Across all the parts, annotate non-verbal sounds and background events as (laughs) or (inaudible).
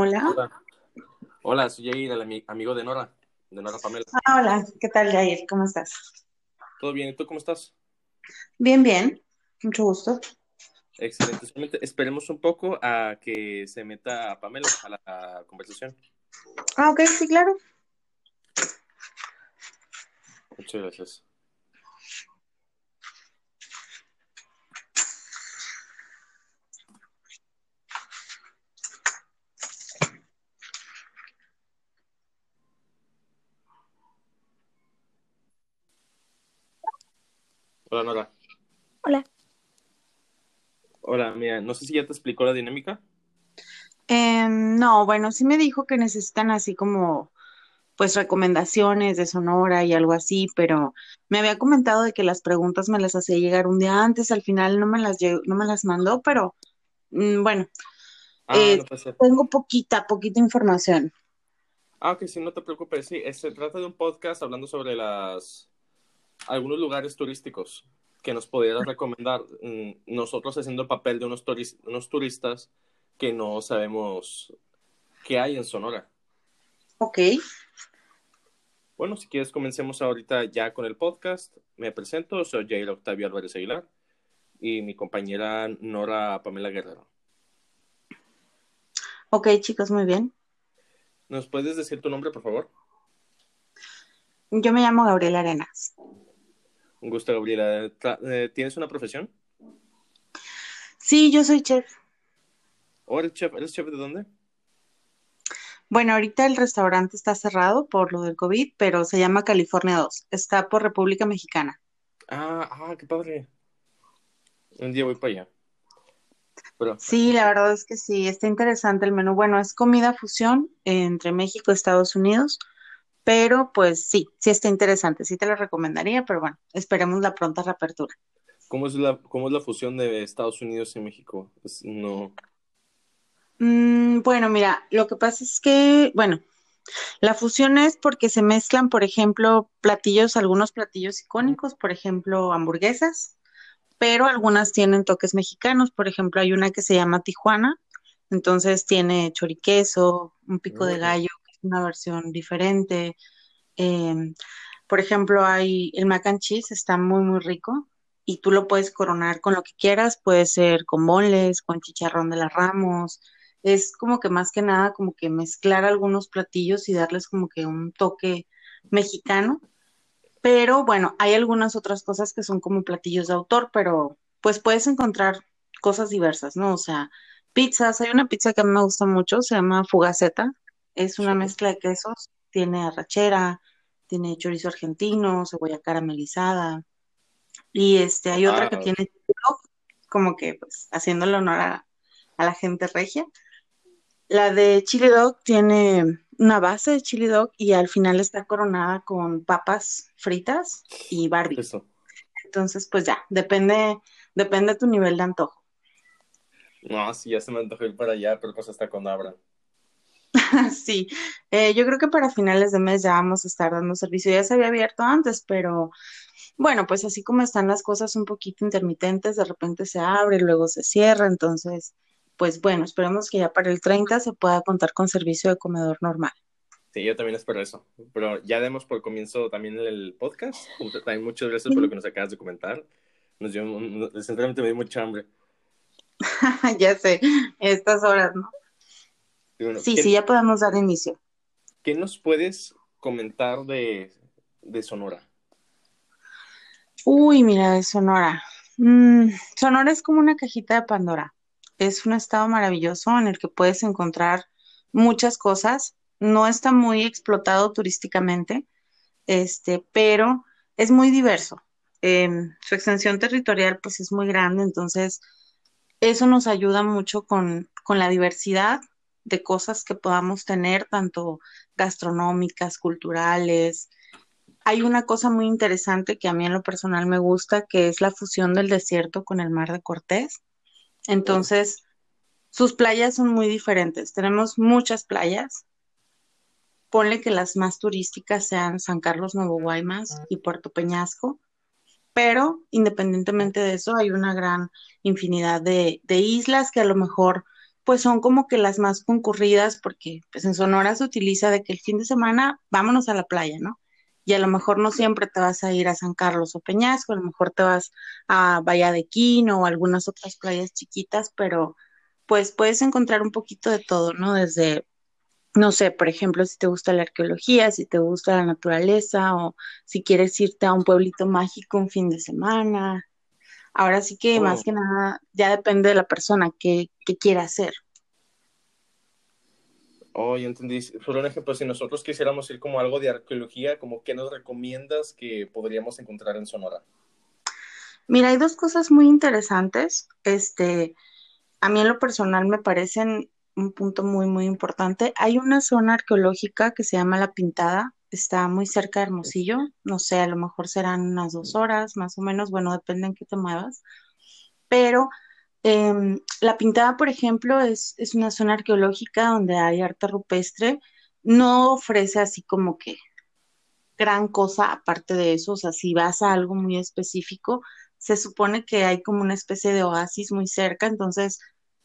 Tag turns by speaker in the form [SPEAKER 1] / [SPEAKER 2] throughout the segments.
[SPEAKER 1] Hola.
[SPEAKER 2] Hola, soy Jair, el ami- amigo de Nora, de Nora Pamela.
[SPEAKER 1] Ah, hola, ¿qué tal, Jair? ¿Cómo estás?
[SPEAKER 2] ¿Todo bien? ¿Y tú cómo estás?
[SPEAKER 1] Bien, bien, mucho gusto.
[SPEAKER 2] Excelente. Solamente esperemos un poco a que se meta Pamela a la conversación.
[SPEAKER 1] Ah, ok, sí, claro.
[SPEAKER 2] Muchas gracias. Hola, Nora.
[SPEAKER 3] Hola.
[SPEAKER 2] Hola, mira, no sé si ya te explicó la dinámica.
[SPEAKER 1] Em, no, bueno, sí me dijo que necesitan así como, pues, recomendaciones de Sonora y algo así, pero me había comentado de que las preguntas me las hacía llegar un día antes, al final no me las no me las mandó, pero mm, bueno,
[SPEAKER 2] Ah,
[SPEAKER 1] eh,
[SPEAKER 2] no
[SPEAKER 1] tengo poquita, poquita información.
[SPEAKER 2] Ah, ok, sí, no te preocupes. Sí, es- se trata de un podcast hablando sobre las algunos lugares turísticos que nos pudieras recomendar. Mm, Nosotros haciendo el papel de unos, turis- unos turistas que no sabemos qué hay en Sonora.
[SPEAKER 1] Ok,
[SPEAKER 2] Bueno, si quieres, comencemos ahorita ya con el podcast. Me presento, soy Jair Octavio Álvarez Aguilar y mi compañera Nora Pamela Guerrero.
[SPEAKER 1] ok, chicos, muy bien.
[SPEAKER 2] ¿Nos puedes decir tu nombre, por favor?
[SPEAKER 1] Yo me llamo Gabriela Arenas.
[SPEAKER 2] Un gusto, Gabriela. Eh, ¿Tienes una profesión?
[SPEAKER 1] Sí, yo soy chef.
[SPEAKER 2] ¿O eres chef? ¿Eres chef de dónde?
[SPEAKER 1] Bueno, ahorita el restaurante está cerrado por lo del COVID, pero se llama California 2. Está por República Mexicana.
[SPEAKER 2] Ah, ah, qué padre. Un día voy para allá. Pero,
[SPEAKER 1] Sí, la verdad es que sí, está interesante el menú. Bueno, es comida fusión entre México y Estados Unidos, pero pues sí, sí está interesante. Sí te lo recomendaría, pero bueno, esperemos la pronta reapertura.
[SPEAKER 2] ¿cómo es la, cómo es la fusión de Estados Unidos y México? Es- no.
[SPEAKER 1] Mm, bueno, mira, lo que pasa es que, bueno, la fusión es porque se mezclan, por ejemplo, platillos, algunos platillos icónicos, por ejemplo, hamburguesas. pero algunas tienen toques mexicanos. Por ejemplo, hay una que se llama Tijuana, entonces tiene choriqueso, un pico de gallo, una versión diferente. Em, por ejemplo, hay el mac and cheese, está muy, muy rico y tú lo puedes coronar con lo que quieras, puede ser con boneless, con chicharrón de las Ramos. Es como que más que nada como que mezclar algunos platillos y darles como que un toque mexicano pero bueno, hay algunas otras cosas que son como platillos de autor, pero pues puedes encontrar cosas diversas, ¿no? O sea, pizzas, hay una pizza que a mí me gusta mucho, se llama Fugaceta, es una mezcla de quesos, tiene arrachera, tiene chorizo argentino, cebolla caramelizada, y este, hay otra que
[SPEAKER 2] Ah,
[SPEAKER 1] tiene chili dog, como que pues haciéndole honor a, a la gente regia. La de chili dog tiene una base de chili dog y al final está coronada con papas fritas y Barbie.
[SPEAKER 2] eso.
[SPEAKER 1] Entonces, pues ya, depende, depende de tu nivel de antojo.
[SPEAKER 2] No, sí, ya se me antojó ir para allá, pero pues hasta cuando abran. (laughs)
[SPEAKER 1] Sí, eh, yo creo que para finales de mes ya vamos a estar dando servicio. Ya se había abierto antes, pero bueno, pues así como están las cosas un poquito intermitentes, de repente se abre, luego se cierra. Entonces, pues bueno, esperemos que ya para el 30 se pueda contar con servicio de comedor normal.
[SPEAKER 2] Sí, yo también espero eso. Pero ya demos por comienzo también el podcast. También muchas gracias por lo que nos acabas de comentar. Nos dio, sinceramente me dio mucha hambre. (laughs)
[SPEAKER 1] Ya sé, estas horas, ¿no?
[SPEAKER 2] Bueno,
[SPEAKER 1] Sí,
[SPEAKER 2] ¿qué,
[SPEAKER 1] sí, ya podemos dar inicio.
[SPEAKER 2] qué nos puedes comentar de, de Sonora?
[SPEAKER 1] Uy, mira, de Sonora. Mm, Sonora es como una cajita de Pandora. Es un estado maravilloso en el que puedes encontrar muchas cosas. No está muy explotado turísticamente, este, pero es muy diverso. Em, su extensión territorial, pues, es muy grande, entonces eso nos ayuda mucho con, con la diversidad de cosas que podamos tener, tanto gastronómicas, culturales. Hay una cosa muy interesante que a mí en lo personal me gusta, que es la fusión del desierto con el mar de Cortés. Entonces, sus playas son muy diferentes. Tenemos muchas playas. Ponle que las más turísticas sean San Carlos, Nuevo Guaymas y Puerto Peñasco, pero independientemente de eso, hay una gran infinidad de, de islas que a lo mejor pues son como que las más concurridas porque pues en Sonora se utiliza de que el fin de semana vámonos a la playa, ¿no? Y a lo mejor no siempre te vas a ir a San Carlos o Peñasco, a lo mejor te vas a Bahía de Quino o algunas otras playas chiquitas, pero pues puedes encontrar un poquito de todo, ¿no? Desde, no sé, por ejemplo, si te gusta la arqueología, si te gusta la naturaleza o si quieres irte a un pueblito mágico un fin de semana, Ahora sí que más oh. que nada ya depende de la persona que, quiera hacer.
[SPEAKER 2] Oh, entendí. Por un ejemplo, si nosotros quisiéramos ir como algo de arqueología, como ¿qué nos recomiendas que podríamos encontrar en Sonora?
[SPEAKER 1] Mira, hay dos cosas muy interesantes. Este, a mí en lo personal me parecen un punto muy, muy importante. Hay una zona arqueológica que se llama La Pintada, está muy cerca de Hermosillo, no sé, a lo mejor serán unas dos horas, más o menos, bueno, depende en qué te muevas, pero em, La Pintada, por ejemplo, es, es una zona arqueológica donde hay arte rupestre, no ofrece así como que gran cosa aparte de eso, o sea, si vas a algo muy específico, se supone que hay como una especie de oasis muy cerca, entonces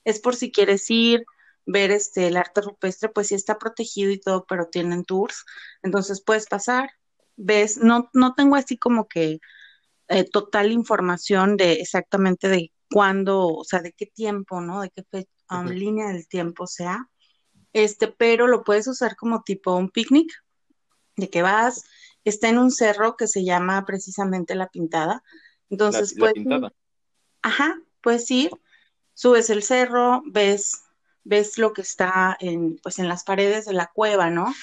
[SPEAKER 1] es por si quieres ir, ver este, el arte rupestre, pues sí está protegido y todo, pero tienen tours, entonces puedes pasar, ves, no, no tengo así como que eh, total información de exactamente de cuándo, o sea, de qué tiempo, ¿no? De qué um, línea del tiempo sea, este, pero lo puedes usar como tipo un picnic, de que vas, está en un cerro que se llama precisamente La Pintada, entonces
[SPEAKER 2] la, pintada.
[SPEAKER 1] ajá, puedes ir, subes el cerro, ves ves lo que está en, pues, en las paredes de la cueva, ¿no?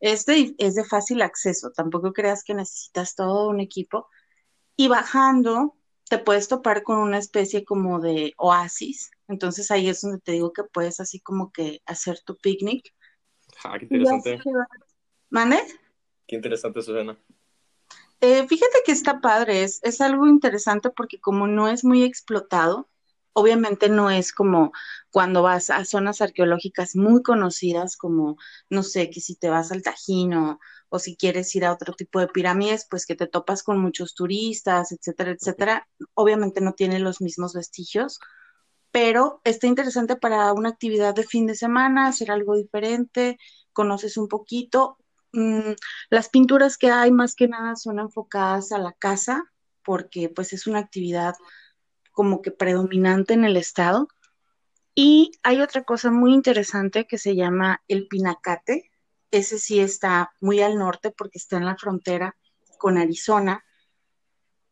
[SPEAKER 1] Es de, es de fácil acceso, tampoco creas que necesitas todo un equipo. Y bajando, te puedes topar con una especie como de oasis. Entonces ahí es donde te digo que puedes así como que hacer tu picnic.
[SPEAKER 2] Ah, qué interesante.
[SPEAKER 1] ¿Mane?
[SPEAKER 2] Qué interesante, Susana.
[SPEAKER 1] Eh, fíjate que está padre, es, es algo interesante porque como no es muy explotado, obviamente no es como cuando vas a zonas arqueológicas muy conocidas como, no sé, que si te vas al Tajín o, si quieres ir a otro tipo de pirámides, pues que te topas con muchos turistas, etcétera, etcétera. Obviamente no tiene los mismos vestigios, pero está interesante para una actividad de fin de semana, hacer algo diferente, conoces un poquito. Mm, las pinturas que hay más que nada son enfocadas a la casa, porque pues es una actividad como que predominante en el estado. Y hay otra cosa muy interesante que se llama el pinacate. Ese sí está muy al norte porque está en la frontera con Arizona.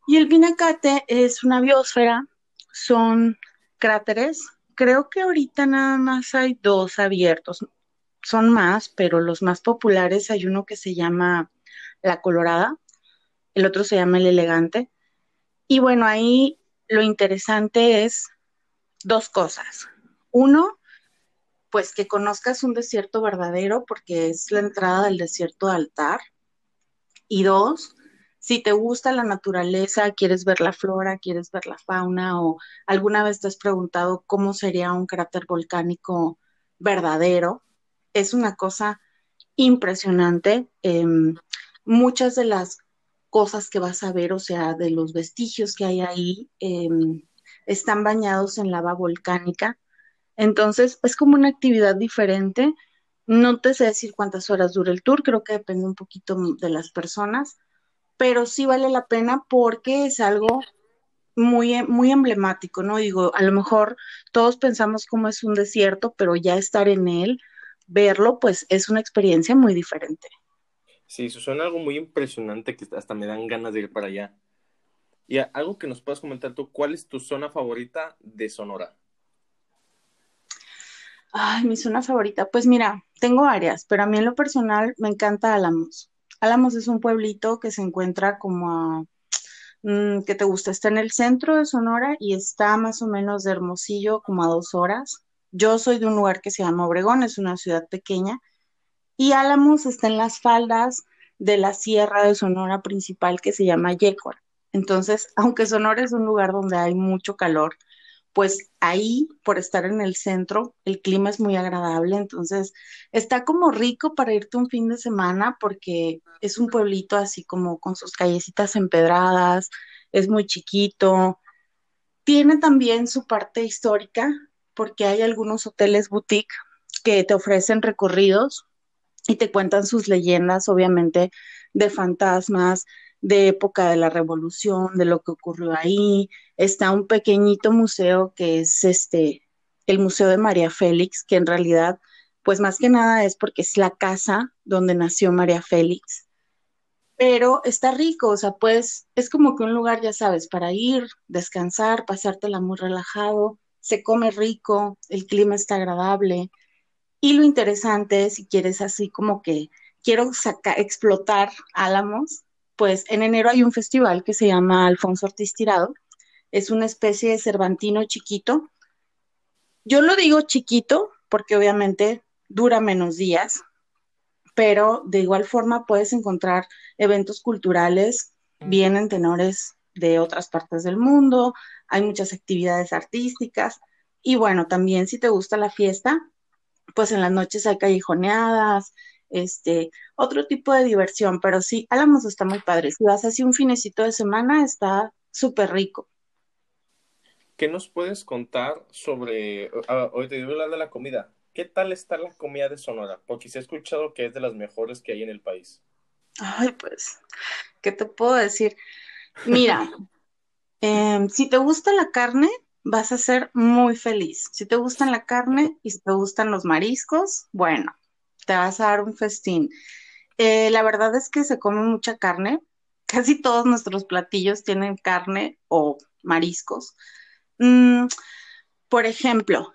[SPEAKER 1] Y el pinacate es una biosfera, son cráteres. Creo que ahorita nada más hay dos abiertos. Son más, pero los más populares hay uno que se llama La Colorada, el otro se llama El Elegante. Y bueno, ahí lo interesante es dos cosas. Uno, pues que conozcas un desierto verdadero porque es la entrada del desierto de altar. Y dos, si te gusta la naturaleza, quieres ver la flora, quieres ver la fauna o alguna vez te has preguntado cómo sería un cráter volcánico verdadero, es una cosa impresionante. Em, muchas de las cosas que vas a ver, o sea, de los vestigios que hay ahí, em, están bañados en lava volcánica. Entonces, es como una actividad diferente. No te sé decir cuántas horas dura el tour, creo que depende un poquito de las personas, pero sí vale la pena porque es algo muy, muy emblemático, ¿no? Digo, a lo mejor todos pensamos como es un desierto, pero ya estar en él, verlo, pues es una experiencia muy diferente.
[SPEAKER 2] Sí, suena algo muy impresionante que hasta me dan ganas de ir para allá. Y algo que nos puedas comentar tú, ¿cuál es tu zona favorita de Sonora?
[SPEAKER 1] Ay, mi zona favorita. Pues mira, tengo varias, pero a mí en lo personal me encanta Álamos. Álamos es un pueblito que se encuentra como a, mm, que te gusta, está en el centro de Sonora y está más o menos de Hermosillo como a dos horas. Yo soy de un lugar que se llama Obregón, es una ciudad pequeña y Álamos está en las faldas de la sierra de Sonora principal que se llama Yecora. Entonces, aunque Sonora es un lugar donde hay mucho calor, pues ahí, por estar en el centro, el clima es muy agradable, entonces está como rico para irte un fin de semana porque es un pueblito así como con sus callecitas empedradas, es muy chiquito, tiene también su parte histórica porque hay algunos hoteles boutique que te ofrecen recorridos y te cuentan sus leyendas, obviamente, de fantasmas, de época de la revolución, de lo que ocurrió ahí. Está un pequeñito museo que es este, el Museo de María Félix, que en realidad, pues más que nada es porque es la casa donde nació María Félix. Pero está rico, o sea, pues es como que un lugar, ya sabes, para ir, descansar, pasártela muy relajado, se come rico, el clima está agradable. Y lo interesante, si quieres así como que quiero explotar Álamos, pues en enero hay un festival que se llama Alfonso Ortiz Tirado. Es una especie de Cervantino chiquito. Yo lo digo chiquito porque obviamente dura menos días, pero de igual forma puedes encontrar eventos culturales, vienen tenores de otras partes del mundo, hay muchas actividades artísticas y bueno, también si te gusta la fiesta, pues en las noches hay callejoneadas, este, otro tipo de diversión, pero sí, Álamos está muy padre. Si vas así un finecito de semana, está súper rico.
[SPEAKER 2] ¿Qué nos puedes contar sobre, hoy te digo hablar de la comida, ¿qué tal está la comida de Sonora? Porque se ha escuchado que es de las mejores que hay en el país.
[SPEAKER 1] Ay, pues, ¿qué te puedo decir? Mira, (laughs) em, si te gusta la carne, vas a ser muy feliz. Si te gustan la carne y si te gustan los mariscos, bueno, te vas a dar un festín. Eh, la verdad es que se come mucha carne. (laughs) Casi todos nuestros platillos tienen carne o mariscos. Mm, por ejemplo,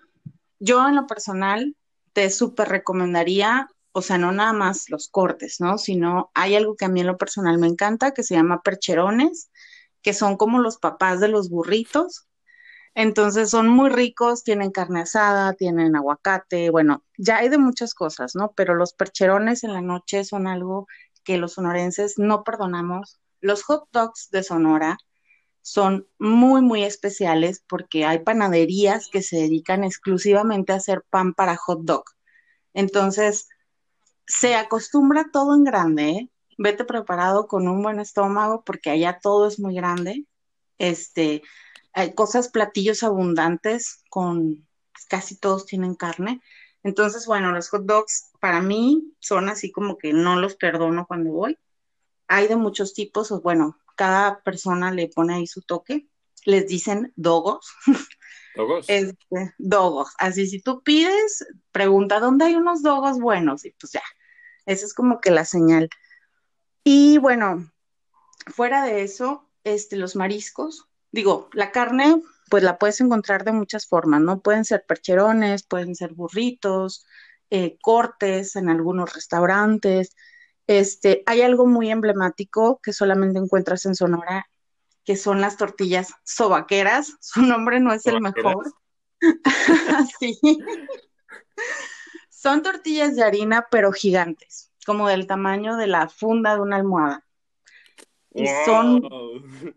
[SPEAKER 1] yo en lo personal te súper recomendaría, o sea, no nada más los cortes, ¿no? Sino hay algo que a mí en lo personal me encanta, que se llama percherones, que son como los papás de los burritos. Entonces son muy ricos, tienen carne asada, tienen aguacate, bueno, ya hay de muchas cosas, ¿no? Pero los percherones en la noche son algo que los sonorenses no perdonamos. Los hot dogs de Sonora son muy, muy especiales porque hay panaderías que se dedican exclusivamente a hacer pan para hot dog. Entonces, se acostumbra todo en grande, ¿eh? Vete preparado con un buen estómago porque allá todo es muy grande. Este, hay cosas, platillos abundantes con casi todos tienen carne. Entonces, bueno, los hot dogs para mí son así como que no los perdono cuando voy. Hay de muchos tipos, o bueno, cada persona le pone ahí su toque. Les dicen dogos. (laughs)
[SPEAKER 2] ¿Dogos?
[SPEAKER 1] Este, dogos. Así, si tú pides, pregunta dónde hay unos dogos buenos y pues ya, esa es como que la señal. Y bueno, fuera de eso, este, los mariscos, digo, la carne, pues la puedes encontrar de muchas formas, ¿no? Pueden ser percherones, pueden ser burritos, eh, cortes en algunos restaurantes. Este, hay algo muy emblemático que solamente encuentras en Sonora, que son las tortillas sobaqueras. (laughs) Su nombre no es el mejor. (laughs) sí. Son tortillas de harina, pero gigantes, como del tamaño de la funda de una almohada y son,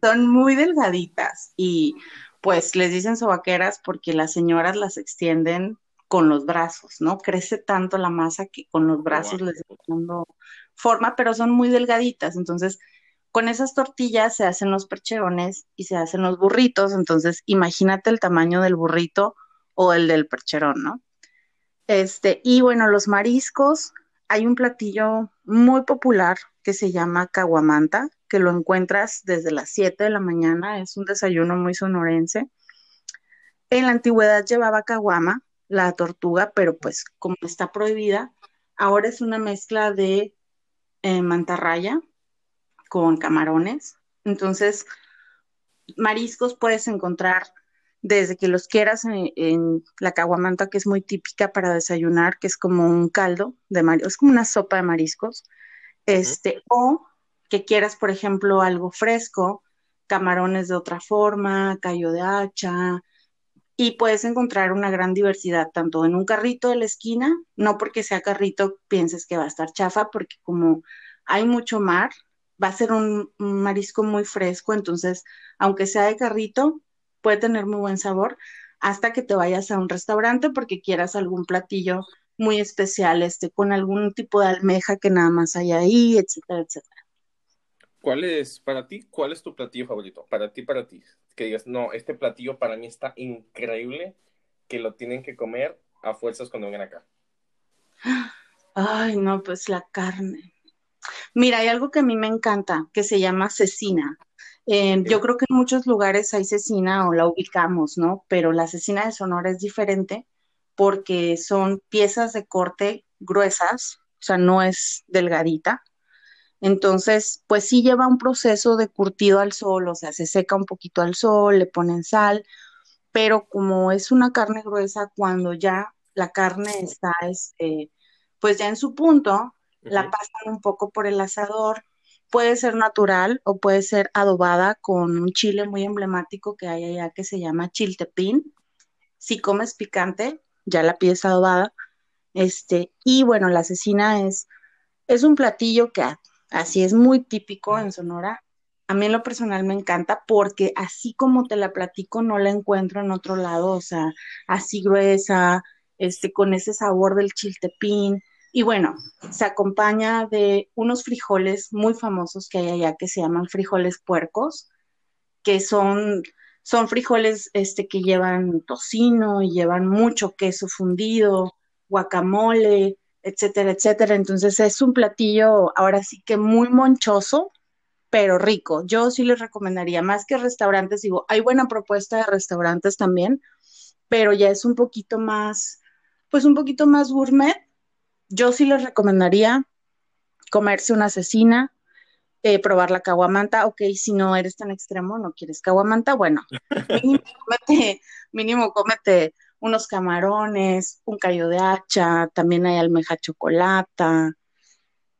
[SPEAKER 1] son muy delgaditas y pues les dicen sobaqueras porque las señoras las extienden con los brazos, ¿no? Crece tanto la masa que con los brazos les está dando forma, pero son muy delgaditas. Entonces, con esas tortillas se hacen los percherones y se hacen los burritos. Entonces, imagínate el tamaño del burrito o el del percherón, ¿no? Este, y bueno, los mariscos, hay un platillo muy popular que se llama caguamanta, que lo encuentras desde las 7 de la mañana, es un desayuno muy sonorense. En la antigüedad llevaba caguama, la tortuga, pero pues como está prohibida, ahora es una mezcla de eh, mantarraya con camarones. Entonces, mariscos puedes encontrar desde que los quieras en, la caguamanta, que es muy típica para desayunar, que es como un caldo de mariscos, es como una sopa de mariscos, este, o que quieras, por ejemplo, algo fresco, camarones de otra forma, callo de hacha, y puedes encontrar una gran diversidad, tanto en un carrito de la esquina, no porque sea carrito pienses que va a estar chafa, porque como hay mucho mar, va a ser un, marisco muy fresco, entonces, aunque sea de carrito, puede tener muy buen sabor hasta que te vayas a un restaurante porque quieras algún platillo muy especial, este, con algún tipo de almeja que nada más hay ahí, etcétera, etcétera.
[SPEAKER 2] ¿Cuál es, para ti, cuál es tu platillo favorito? Para ti, para ti. Que digas, no, este platillo para mí está increíble que lo tienen que comer a fuerzas cuando vengan acá?
[SPEAKER 1] Ay, no, pues la carne. Mira, hay algo que a mí me encanta, que se llama cecina. Eh, yo creo que en muchos lugares hay cecina o la ubicamos, ¿no? Pero la cecina de Sonora es diferente porque son piezas de corte gruesas, o sea, no es delgadita. Entonces, pues sí lleva un proceso de curtido al sol, o sea, se seca un poquito al sol, le ponen sal, pero como es una carne gruesa, cuando ya la carne está, este, pues ya en su punto, la pasan un poco por el asador. Puede ser natural o puede ser adobada con un chile muy emblemático que hay allá que se llama chiltepín. Si comes picante, ya la pides adobada. Este, y bueno, la cecina es, es un platillo que así es muy típico en Sonora. A mí en lo personal me encanta porque así como te la platico, no la encuentro en otro lado, o sea, así gruesa, este, con ese sabor del chiltepín. Y bueno, se acompaña de unos frijoles muy famosos que hay allá que se llaman frijoles puercos, que son, son frijoles este, que llevan tocino y llevan mucho queso fundido, guacamole, etcétera, etcétera. Entonces es un platillo ahora sí que muy monchoso, pero rico. Yo sí les recomendaría, más que restaurantes, digo, hay buena propuesta de restaurantes también, pero ya es un poquito más, pues un poquito más gourmet. Yo sí les recomendaría comerse una cecina, eh, probar la caguamanta, ok, si no eres tan extremo, no quieres caguamanta, bueno, (laughs) mínimo cómete, mínimo cómete unos camarones, un callo de hacha, también hay almeja chocolata,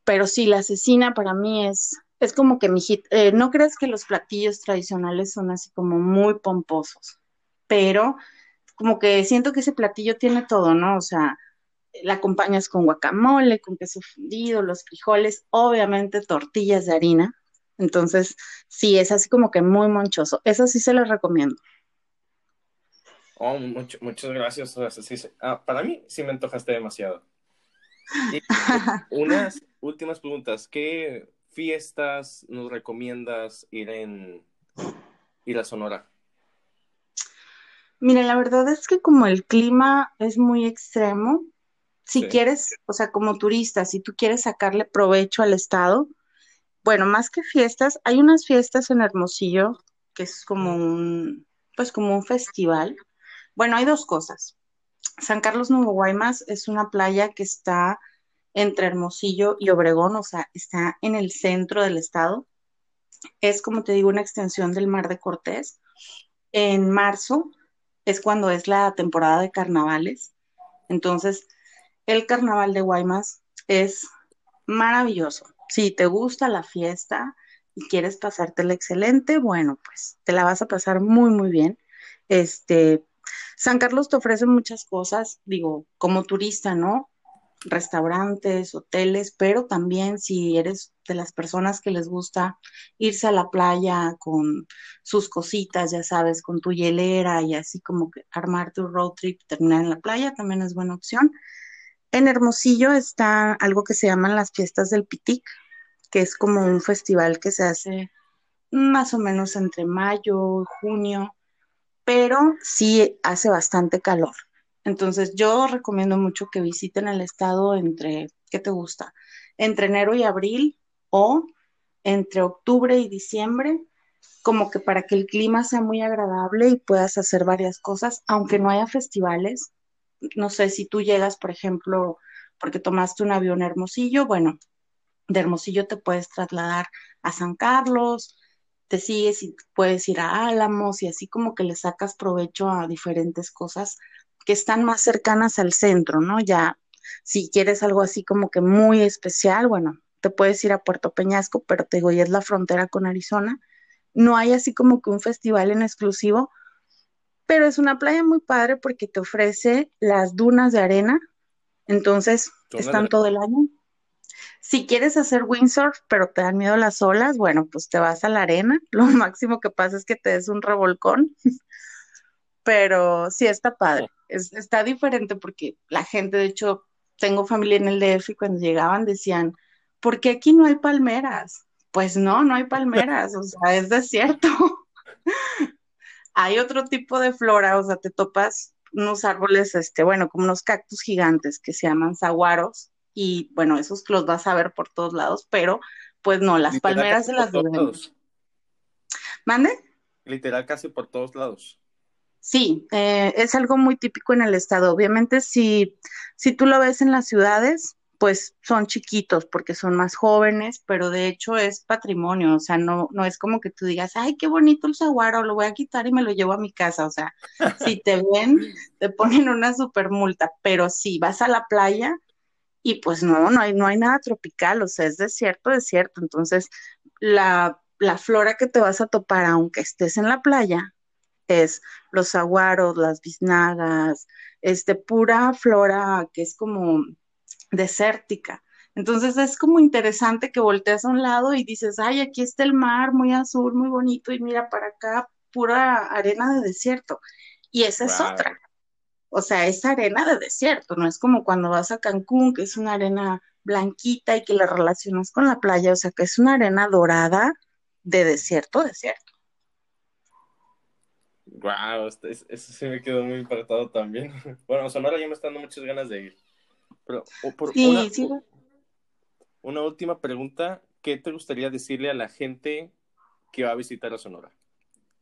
[SPEAKER 1] pero sí, la cecina para mí es, es como que mi hit, eh, no crees que los platillos tradicionales son así como muy pomposos, pero como que siento que ese platillo tiene todo, ¿no? O sea, la acompañas con guacamole, con queso fundido, los frijoles, obviamente tortillas de harina. Entonces, sí, es así como que muy monchoso. Eso sí se lo recomiendo.
[SPEAKER 2] Oh, muchas gracias. Ah, para mí sí me antojaste demasiado. (laughs) unas últimas preguntas. ¿Qué fiestas nos recomiendas ir en ir a Sonora?
[SPEAKER 1] Mira, la verdad es que como el clima es muy extremo, si quieres, o sea, como turista, si tú quieres sacarle provecho al estado, bueno, más que fiestas, hay unas fiestas en Hermosillo que es como un, pues como un festival bueno, hay dos cosas. San Carlos Nuevo Guaymas es una playa que está entre Hermosillo y Obregón, o sea, está en el centro del estado. Es, como te digo, una extensión del Mar de Cortés. En marzo es cuando es la temporada de carnavales. Entonces, el carnaval de Guaymas es maravilloso. Si te gusta la fiesta y quieres pasártela excelente, bueno, pues te la vas a pasar muy, muy bien. Este, San Carlos te ofrece muchas cosas, digo, como turista, ¿no? Restaurantes, hoteles, pero también si eres de las personas que les gusta irse a la playa con sus cositas, ya sabes, con tu hielera y así como que armar tu road trip, terminar en la playa, también es buena opción. En Hermosillo está algo que se llaman las fiestas del Pitic, que es como un festival que se hace más o menos entre mayo y junio pero sí hace bastante calor. Entonces yo recomiendo mucho que visiten el estado entre, ¿qué te gusta? Entre enero y abril o entre octubre y diciembre, como que para que el clima sea muy agradable y puedas hacer varias cosas, aunque no haya festivales. No sé si tú llegas, por ejemplo, porque tomaste un avión Hermosillo, bueno, de Hermosillo te puedes trasladar a San Carlos, te sigues y puedes ir a Álamos y así como que le sacas provecho a diferentes cosas que están más cercanas al centro, ¿no? Ya, si quieres algo así como que muy especial, bueno, te puedes ir a Puerto Peñasco, pero te digo, ya es la frontera con Arizona. No hay así como que un festival en exclusivo, pero es una playa muy padre porque te ofrece las dunas de arena, entonces están todo el año. Si quieres hacer windsurf, pero te dan miedo las olas, bueno, pues te vas a la arena. (laughs) Lo máximo que pasa es que te des un revolcón. (laughs) pero sí está padre. está diferente porque la gente, de hecho, tengo familia en el DF y cuando llegaban decían, ¿por qué aquí no hay palmeras? Pues no, no hay palmeras, o sea, es desierto. (laughs) hay otro tipo de flora, o sea, te topas unos árboles, este, bueno, como unos cactus gigantes que se llaman saguaros, y bueno, esos los vas a ver por todos lados, pero pues no, las palmeras de las
[SPEAKER 2] lados.
[SPEAKER 1] ¿Mande?
[SPEAKER 2] Literal casi por todos lados.
[SPEAKER 1] Sí, eh, es algo muy típico en el estado. Obviamente, si, si tú lo ves en las ciudades, pues son chiquitos porque son más jóvenes, pero de hecho es patrimonio, o sea, no, no es como que tú digas, ay, qué bonito el saguaro, lo voy a quitar y me lo llevo a mi casa, o sea, (laughs) si te ven, te ponen una super multa, pero si vas a la playa, y pues no, no hay, no hay nada tropical, o sea, es desierto, desierto. Entonces, la, la flora que te vas a topar, aunque estés en la playa, es los saguaros, las biznagas, este, pura flora que es como desértica. Entonces es como interesante que volteas a un lado y dices, ay, aquí está el mar muy azul, muy bonito, y mira para acá, pura arena de desierto. Y esa es otra o sea, es arena de desierto, no es como cuando vas a Cancún, que es una arena blanquita y que la relacionas con la playa, o sea, que es una arena dorada de desierto, desierto.
[SPEAKER 2] Wow, este, eso sí me quedó muy impactado también. (laughs) Bueno, Sonora ya me está dando muchas ganas de ir. Pero por
[SPEAKER 1] sí, una, sí.
[SPEAKER 2] una última pregunta, ¿qué te gustaría decirle a la gente que va a visitar a Sonora?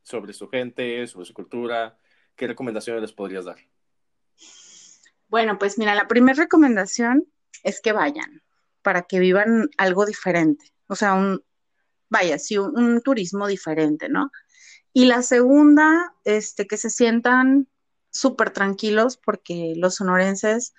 [SPEAKER 2] Sobre su gente, sobre su cultura, ¿qué recomendaciones les podrías dar?
[SPEAKER 1] Bueno, pues mira, la primera recomendación es que vayan para que vivan algo diferente, o sea, un, vaya, sí, un, turismo diferente, ¿no? Y la segunda, este, que se sientan súper tranquilos porque los sonorenses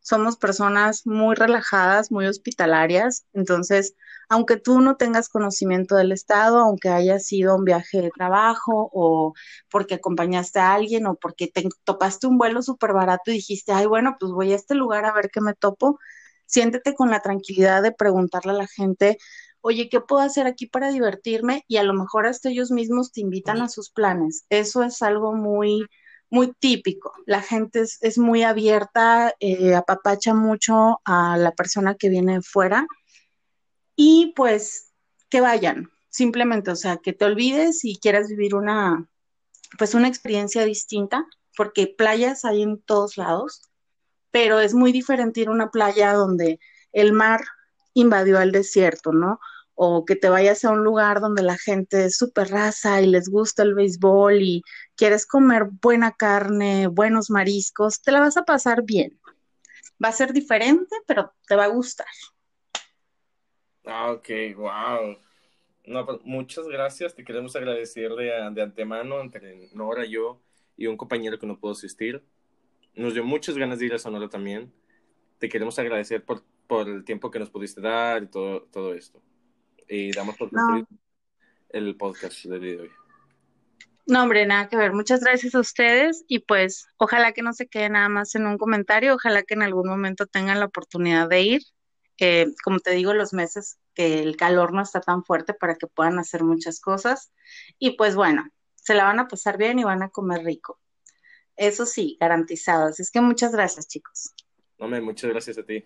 [SPEAKER 1] somos personas muy relajadas, muy hospitalarias, entonces aunque tú no tengas conocimiento del Estado, aunque haya sido un viaje de trabajo o porque acompañaste a alguien o porque te topaste un vuelo súper barato y dijiste, ay, bueno, pues voy a este lugar a ver qué me topo, siéntete con la tranquilidad de preguntarle a la gente, oye, ¿qué puedo hacer aquí para divertirme? Y a lo mejor hasta ellos mismos te invitan a sus planes. Eso es algo muy muy típico. La gente es, muy abierta, eh, apapacha mucho a la persona que viene fuera y pues que vayan, simplemente, o sea, que te olvides y quieras vivir una, pues una experiencia distinta, porque playas hay en todos lados, pero es muy diferente ir a una playa donde el mar invadió el desierto, ¿no? O que te vayas a un lugar donde la gente es súper raza y les gusta el béisbol y quieres comer buena carne, buenos mariscos, te la vas a pasar bien. Va a ser diferente, pero te va a gustar.
[SPEAKER 2] Ah, ok, wow. No, pues, muchas gracias. Te queremos agradecer de, de antemano entre Nora, yo y un compañero que no pudo asistir. Nos dio muchas ganas de ir a Sonora también. Te queremos agradecer por, por el tiempo que nos pudiste dar y todo, todo esto. Y damos por el podcast del día de hoy.
[SPEAKER 1] No, hombre, nada que ver. Muchas gracias a ustedes y pues ojalá que no se quede nada más en un comentario, ojalá que en algún momento tengan la oportunidad de ir que, como te digo, los meses que el calor no está tan fuerte para que puedan hacer muchas cosas. Y pues bueno, se la van a pasar bien y van a comer rico. Eso sí, garantizado. Así es que muchas gracias, chicos.
[SPEAKER 2] No, muchas gracias a ti.